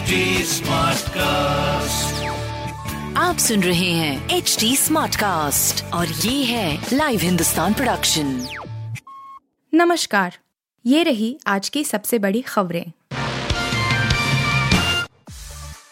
HD Smartcast. आप सुन रहे हैं एच डी स्मार्ट कास्ट और ये है लाइव हिंदुस्तान प्रोडक्शन नमस्कार ये रही आज की सबसे बड़ी खबरें।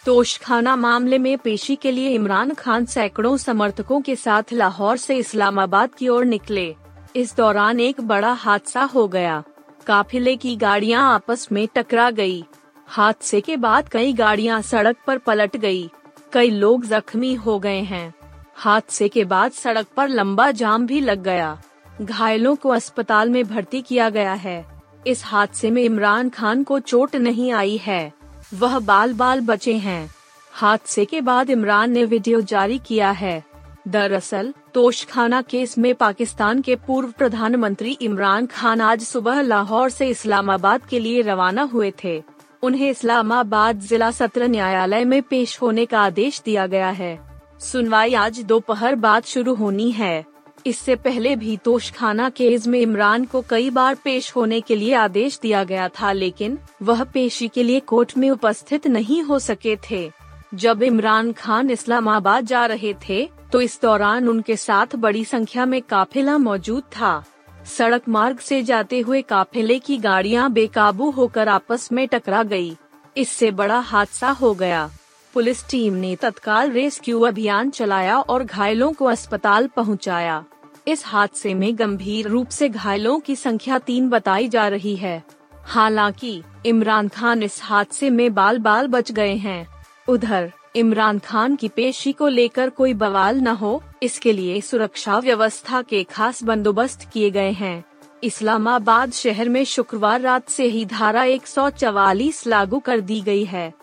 तोशखाना मामले में पेशी के लिए इमरान खान सैकड़ों समर्थकों के साथ लाहौर से इस्लामाबाद की ओर निकले। इस दौरान एक बड़ा हादसा हो गया। काफिले की गाड़ियाँ आपस में टकरा गई। हादसे के बाद कई गाड़ियाँ सड़क पर पलट गई। कई लोग जख्मी हो गए हैं। हादसे के बाद सड़क पर लंबा जाम भी लग गया। घायलों को अस्पताल में भर्ती किया गया है। इस हादसे में इमरान खान को चोट नहीं आई है। वह बाल बाल बचे हैं। हादसे के बाद इमरान ने वीडियो जारी किया है। दरअसल, तोशखाना केस में पाकिस्तान के पूर्व प्रधानमंत्री इमरान खान आज सुबह लाहौर से इस्लामाबाद के लिए रवाना हुए थे। उन्हें इस्लामाबाद जिला सत्र न्यायालय में पेश होने का आदेश दिया गया है। सुनवाई आज दोपहर बाद शुरू होनी है। इससे पहले भी तोशखाना केस में इमरान को कई बार पेश होने के लिए आदेश दिया गया था, लेकिन वह पेशी के लिए कोर्ट में उपस्थित नहीं हो सके थे। जब इमरान खान इस्लामाबाद जा रहे थे तो इस दौरान उनके साथ बड़ी संख्या में काफिला मौजूद था। सड़क मार्ग से जाते हुए काफिले की गाड़ियाँ बेकाबू होकर आपस में टकरा गई। इससे बड़ा हादसा हो गया पुलिस टीम ने तत्काल रेस्क्यू अभियान चलाया और घायलों को अस्पताल पहुँचाया। इस हादसे में गंभीर रूप से घायलों की संख्या तीन बताई जा रही है हालाँकि, इमरान खान इस हादसे में बाल बाल बच गए हैं उधर, इमरान खान की पेशी को लेकर कोई बवाल न हो, इसके लिए सुरक्षा व्यवस्था के खास बंदोबस्त किए गए हैं। इस्लामाबाद शहर में शुक्रवार रात से ही धारा 144 लागू कर दी गई है।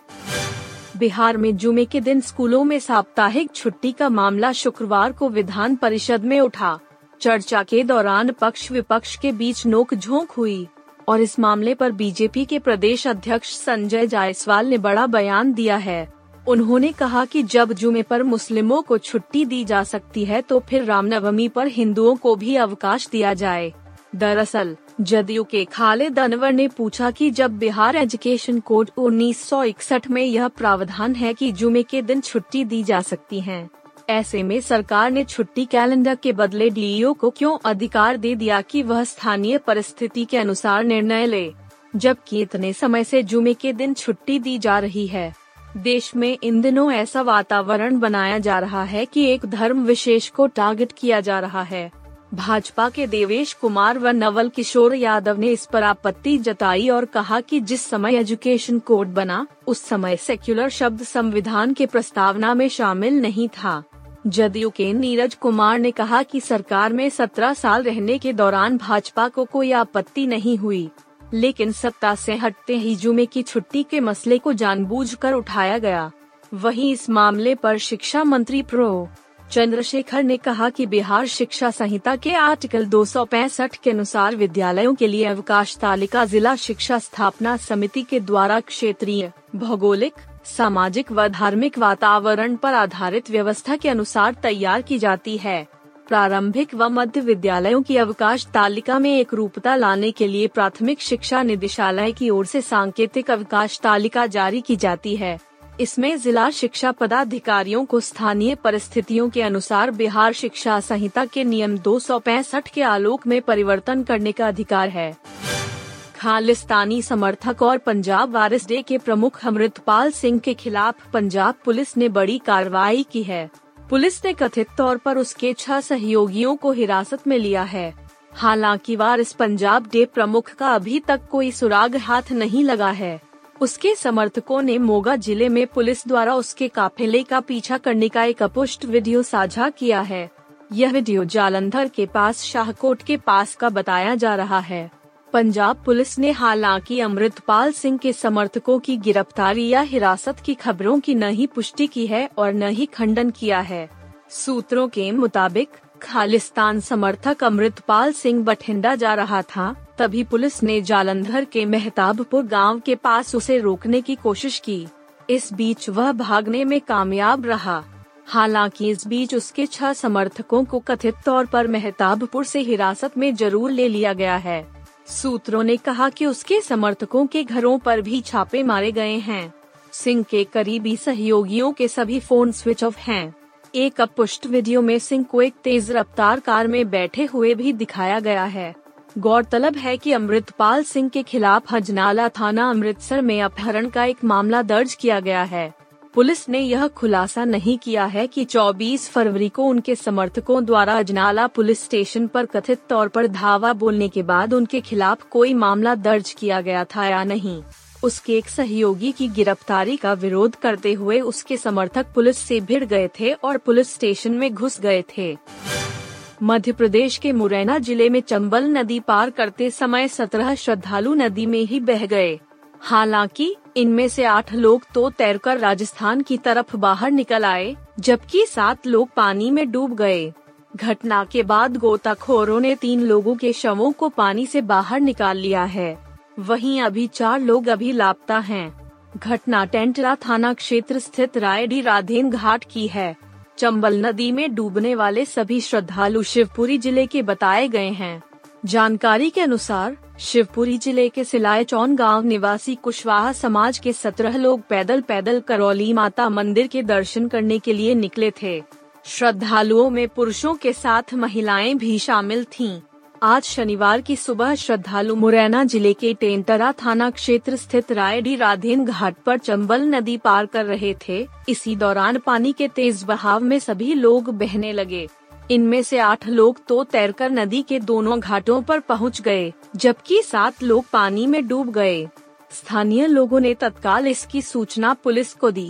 बिहार में जुमे के दिन स्कूलों में साप्ताहिक छुट्टी का मामला शुक्रवार को विधान परिषद में उठा। चर्चा के दौरान पक्ष विपक्ष के बीच नोक झोंक हुई, और इस मामले पर बीजेपी के प्रदेश अध्यक्ष संजय जायसवाल ने बड़ा बयान दिया है। उन्होंने कहा कि जब जुमे पर मुस्लिमों को छुट्टी दी जा सकती है तो फिर रामनवमी पर हिंदुओं को भी अवकाश दिया जाए। दरअसल, जदयू के खालिद अनवर ने पूछा कि जब बिहार एजुकेशन कोड 1961 में यह प्रावधान है कि जुमे के दिन छुट्टी दी जा सकती है, ऐसे में सरकार ने छुट्टी कैलेंडर के बदले डीईओ को क्यों अधिकार दे दिया कि वह स्थानीय परिस्थिति के अनुसार निर्णय ले? जबकि इतने समय से जुमे के दिन छुट्टी दी जा रही है। देश में इन दिनों ऐसा वातावरण बनाया जा रहा है कि एक धर्म विशेष को टारगेट किया जा रहा है। भाजपा के देवेश कुमार व नवल किशोर यादव ने इस पर आपत्ति जताई और कहा कि जिस समय एजुकेशन कोड बना, उस समय सेक्युलर शब्द संविधान के प्रस्तावना में शामिल नहीं था। जदयू के नीरज कुमार ने कहा कि सरकार में सत्रह साल रहने के दौरान भाजपा को कोई आपत्ति नहीं हुई। लेकिन सत्ता से हटते ही जुमे की छुट्टी के मसले को जानबूझकर उठाया गया। वहीं इस मामले पर शिक्षा मंत्री प्रो. चंद्रशेखर ने कहा कि बिहार शिक्षा संहिता के आर्टिकल 265 के अनुसार विद्यालयों के लिए अवकाश तालिका जिला शिक्षा स्थापना समिति के द्वारा क्षेत्रीय, भौगोलिक, सामाजिक व धार्मिक वातावरण पर आधारित व्यवस्था के अनुसार तैयार की जाती है। प्रारंभिक व मध्य विद्यालयों की अवकाश तालिका में एक रूपता लाने के लिए प्राथमिक शिक्षा निदेशालय की ओर से सांकेतिक अवकाश तालिका जारी की जाती है। इसमें जिला शिक्षा पदाधिकारियों को स्थानीय परिस्थितियों के अनुसार बिहार शिक्षा संहिता के नियम दो सौ पैंसठ के आलोक में परिवर्तन करने का अधिकार है। खालिस्तानी समर्थक और पंजाब वारिस डे के प्रमुख अमृतपाल सिंह के खिलाफ पंजाब पुलिस ने बड़ी कार्रवाई की है। पुलिस ने कथित तौर पर उसके छह सहयोगियों को हिरासत में लिया है। हालाँकि वारिस पंजाब डे प्रमुख का अभी तक कोई सुराग हाथ नहीं लगा है। उसके समर्थकों ने मोगा ज़िले में पुलिस द्वारा उसके काफिले का पीछा करने का एक अपुष्ट वीडियो साझा किया है। यह वीडियो जालंधर के पास शाहकोट के पास का बताया जा रहा है। पंजाब पुलिस ने हालाँकि अमृतपाल सिंह के समर्थकों की गिरफ्तारी या हिरासत की खबरों की न ही पुष्टि की है और न ही खंडन किया है। सूत्रों के मुताबिक, खालिस्तान समर्थक अमृतपाल सिंह बठिंडा जा रहा था, तभी पुलिस ने जालंधर के मेहताबपुर गाँव के पास उसे रोकने की कोशिश की। इस बीच वह भागने में कामयाब रहा। हालाँकि इस बीच उसके छह समर्थकों को कथित तौर पर मेहताबपुर से हिरासत में ज़रूर ले लिया गया है। सूत्रों ने कहा कि उसके समर्थकों के घरों पर भी छापे मारे गए हैं। सिंह के करीबी सहयोगियों के सभी फ़ोन स्विच ऑफ़ हैं। एक अपुष्ट वीडियो में सिंह को एक तेज रफ्तार कार में बैठे हुए भी दिखाया गया है। गौरतलब है कि अमृतपाल सिंह के खिलाफ हजनाला थाना अमृतसर में अपहरण का एक मामला दर्ज किया गया है। पुलिस ने यह खुलासा नहीं किया है कि 24 फरवरी को उनके समर्थकों द्वारा अजनाला पुलिस स्टेशन पर कथित तौर पर धावा बोलने के बाद उनके खिलाफ कोई मामला दर्ज किया गया था या नहीं। उसके एक सहयोगी की गिरफ्तारी का विरोध करते हुए उसके समर्थक पुलिस से भिड़ गए थे और पुलिस स्टेशन में घुस गए थे। मध्य प्रदेश के मुरैना ज़िले में चंबल नदी पार करते समय सत्रह श्रद्धालु नदी में ही बह गए। हालाँकि इनमें से आठ लोग तो तैरकर राजस्थान की तरफ़ बाहर निकल आए, जबकि सात लोग पानी में डूब गए। घटना के बाद गोताखोरों ने तीन लोगों के शवों को पानी से बाहर निकाल लिया है। वहीं अभी चार लोग अभी लापता हैं। घटना टेंटरा थाना क्षेत्र स्थित रायडी राधेन घाट की है। चंबल नदी में डूबने वाले सभी श्रद्धालु शिवपुरी ज़िले के बताए गए हैं। जानकारी के अनुसार शिवपुरी ज़िले के सिलाय चौन गाँव निवासी कुशवाहा समाज के सत्रह लोग पैदल पैदल करौली माता मंदिर के दर्शन करने के लिए निकले थे। श्रद्धालुओं में पुरुषों के साथ महिलाएँ भी शामिल थीं। आज शनिवार की सुबह श्रद्धालु मुरैना ज़िले के टेंटरा थाना क्षेत्र स्थित रायडी राधेन घाट पर चंबल नदी पार कर रहे थे। इसी दौरान पानी के तेज बहाव में सभी लोग बहने लगे। इनमें से आठ लोग तो तैरकर नदी के दोनों घाटों पर पहुँच गए, जबकि सात लोग पानी में डूब गए। स्थानीय लोगों ने तत्काल इसकी सूचना पुलिस को दी।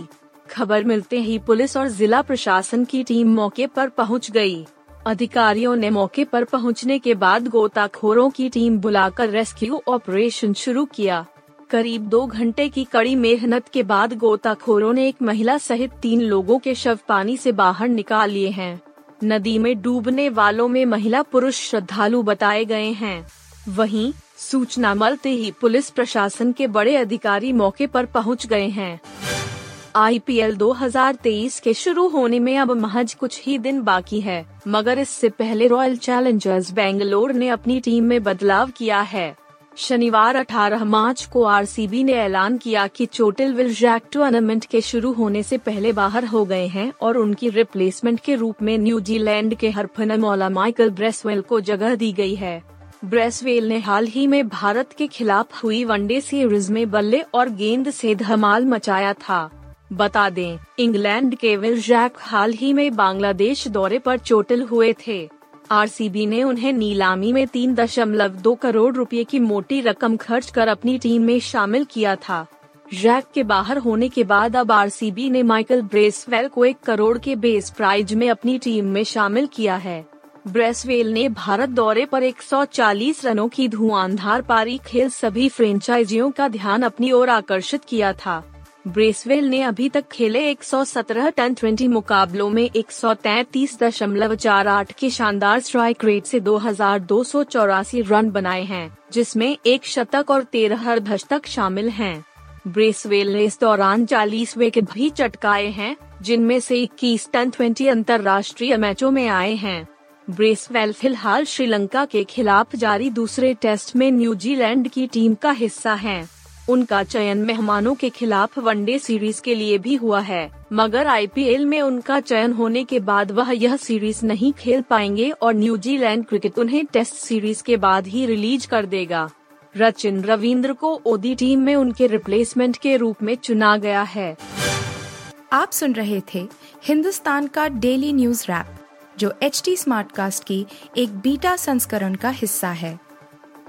खबर मिलते ही पुलिस और जिला प्रशासन की टीम मौके पर पहुँच गई। अधिकारियों ने मौके पर पहुँचने के बाद गोताखोरों की टीम बुलाकर रेस्क्यू ऑपरेशन शुरू किया। करीब दो घंटे की कड़ी मेहनत के बाद गोताखोरों ने एक महिला सहित तीन लोगों के शव पानी से बाहर निकाल लिए हैं। नदी में डूबने वालों में महिला पुरुष श्रद्धालु बताए गए हैं। वहीं, सूचना मिलते ही पुलिस प्रशासन के बड़े अधिकारी मौके पर पहुँच गए हैं। आईपीएल 2023 के शुरू होने में अब महज कुछ ही दिन बाकी है, मगर इससे पहले रॉयल चैलेंजर्स बेंगलोर ने अपनी टीम में बदलाव किया है। शनिवार 18 मार्च को आरसीबी ने ऐलान किया कि चोटिल विलजैक टूर्नामेंट के शुरू होने से पहले बाहर हो गए हैं और उनकी रिप्लेसमेंट के रूप में न्यूजीलैंड के हरफन मौला माइकल ब्रेसवेल को जगह दी गई है। ब्रेसवेल ने हाल ही में भारत के खिलाफ हुई वनडे सीरीज़ में बल्ले और गेंद से धमाल मचाया था। बता दें, इंग्लैंड के विलजैक हाल ही में बांग्लादेश दौरे पर चोटिल हुए थे। आरसीबी ने उन्हें नीलामी में तीन दशमलव दो करोड़ रुपए की मोटी रकम खर्च कर अपनी टीम में शामिल किया था। जैक के बाहर होने के बाद अब आरसीबी ने माइकल ब्रेसवेल को एक करोड़ के बेस प्राइज में अपनी टीम में शामिल किया है। ब्रेसवेल ने भारत दौरे पर 140 रनों की धुआंधार पारी खेल सभी फ्रेंचाइजियों का ध्यान अपनी ओर आकर्षित किया था। ब्रेसवेल ने अभी तक खेले 117 टन 20 मुकाबलों में एक के शानदार स्ट्राइक रेट से दो हज़ार दो सौ चौरासी रन बनाए हैं, जिसमें एक शतक और तेरह अर्धशतक शामिल हैं। ब्रेसवेल ने इस दौरान 40 विकेट भी चटकाए हैं, जिनमें से 21 टन 20 अंतर्राष्ट्रीय मैचों में आए हैं ब्रेसवेल फ़िलहाल श्रीलंका के खिलाफ जारी दूसरे टेस्ट में न्यूजीलैंड की टीम का हिस्सा हैं। उनका चयन मेहमानों के खिलाफ वनडे सीरीज़ के लिए भी हुआ है, मगर आईपीएल में उनका चयन होने के बाद वह यह सीरीज़ नहीं खेल पाएँगे और न्यूजीलैंड क्रिकेट उन्हें टेस्ट सीरीज़ के बाद ही रिलीज़ कर देगा। रचिन रविंद्र को ओदी टीम में उनके रिप्लेसमेंट के रूप में चुना गया है। आप सुन रहे थे हिंदुस्तान का डेली न्यूज़ रैप, जो एच टी स्मार्ट कास्ट की एक बीटा संस्करण का हिस्सा है।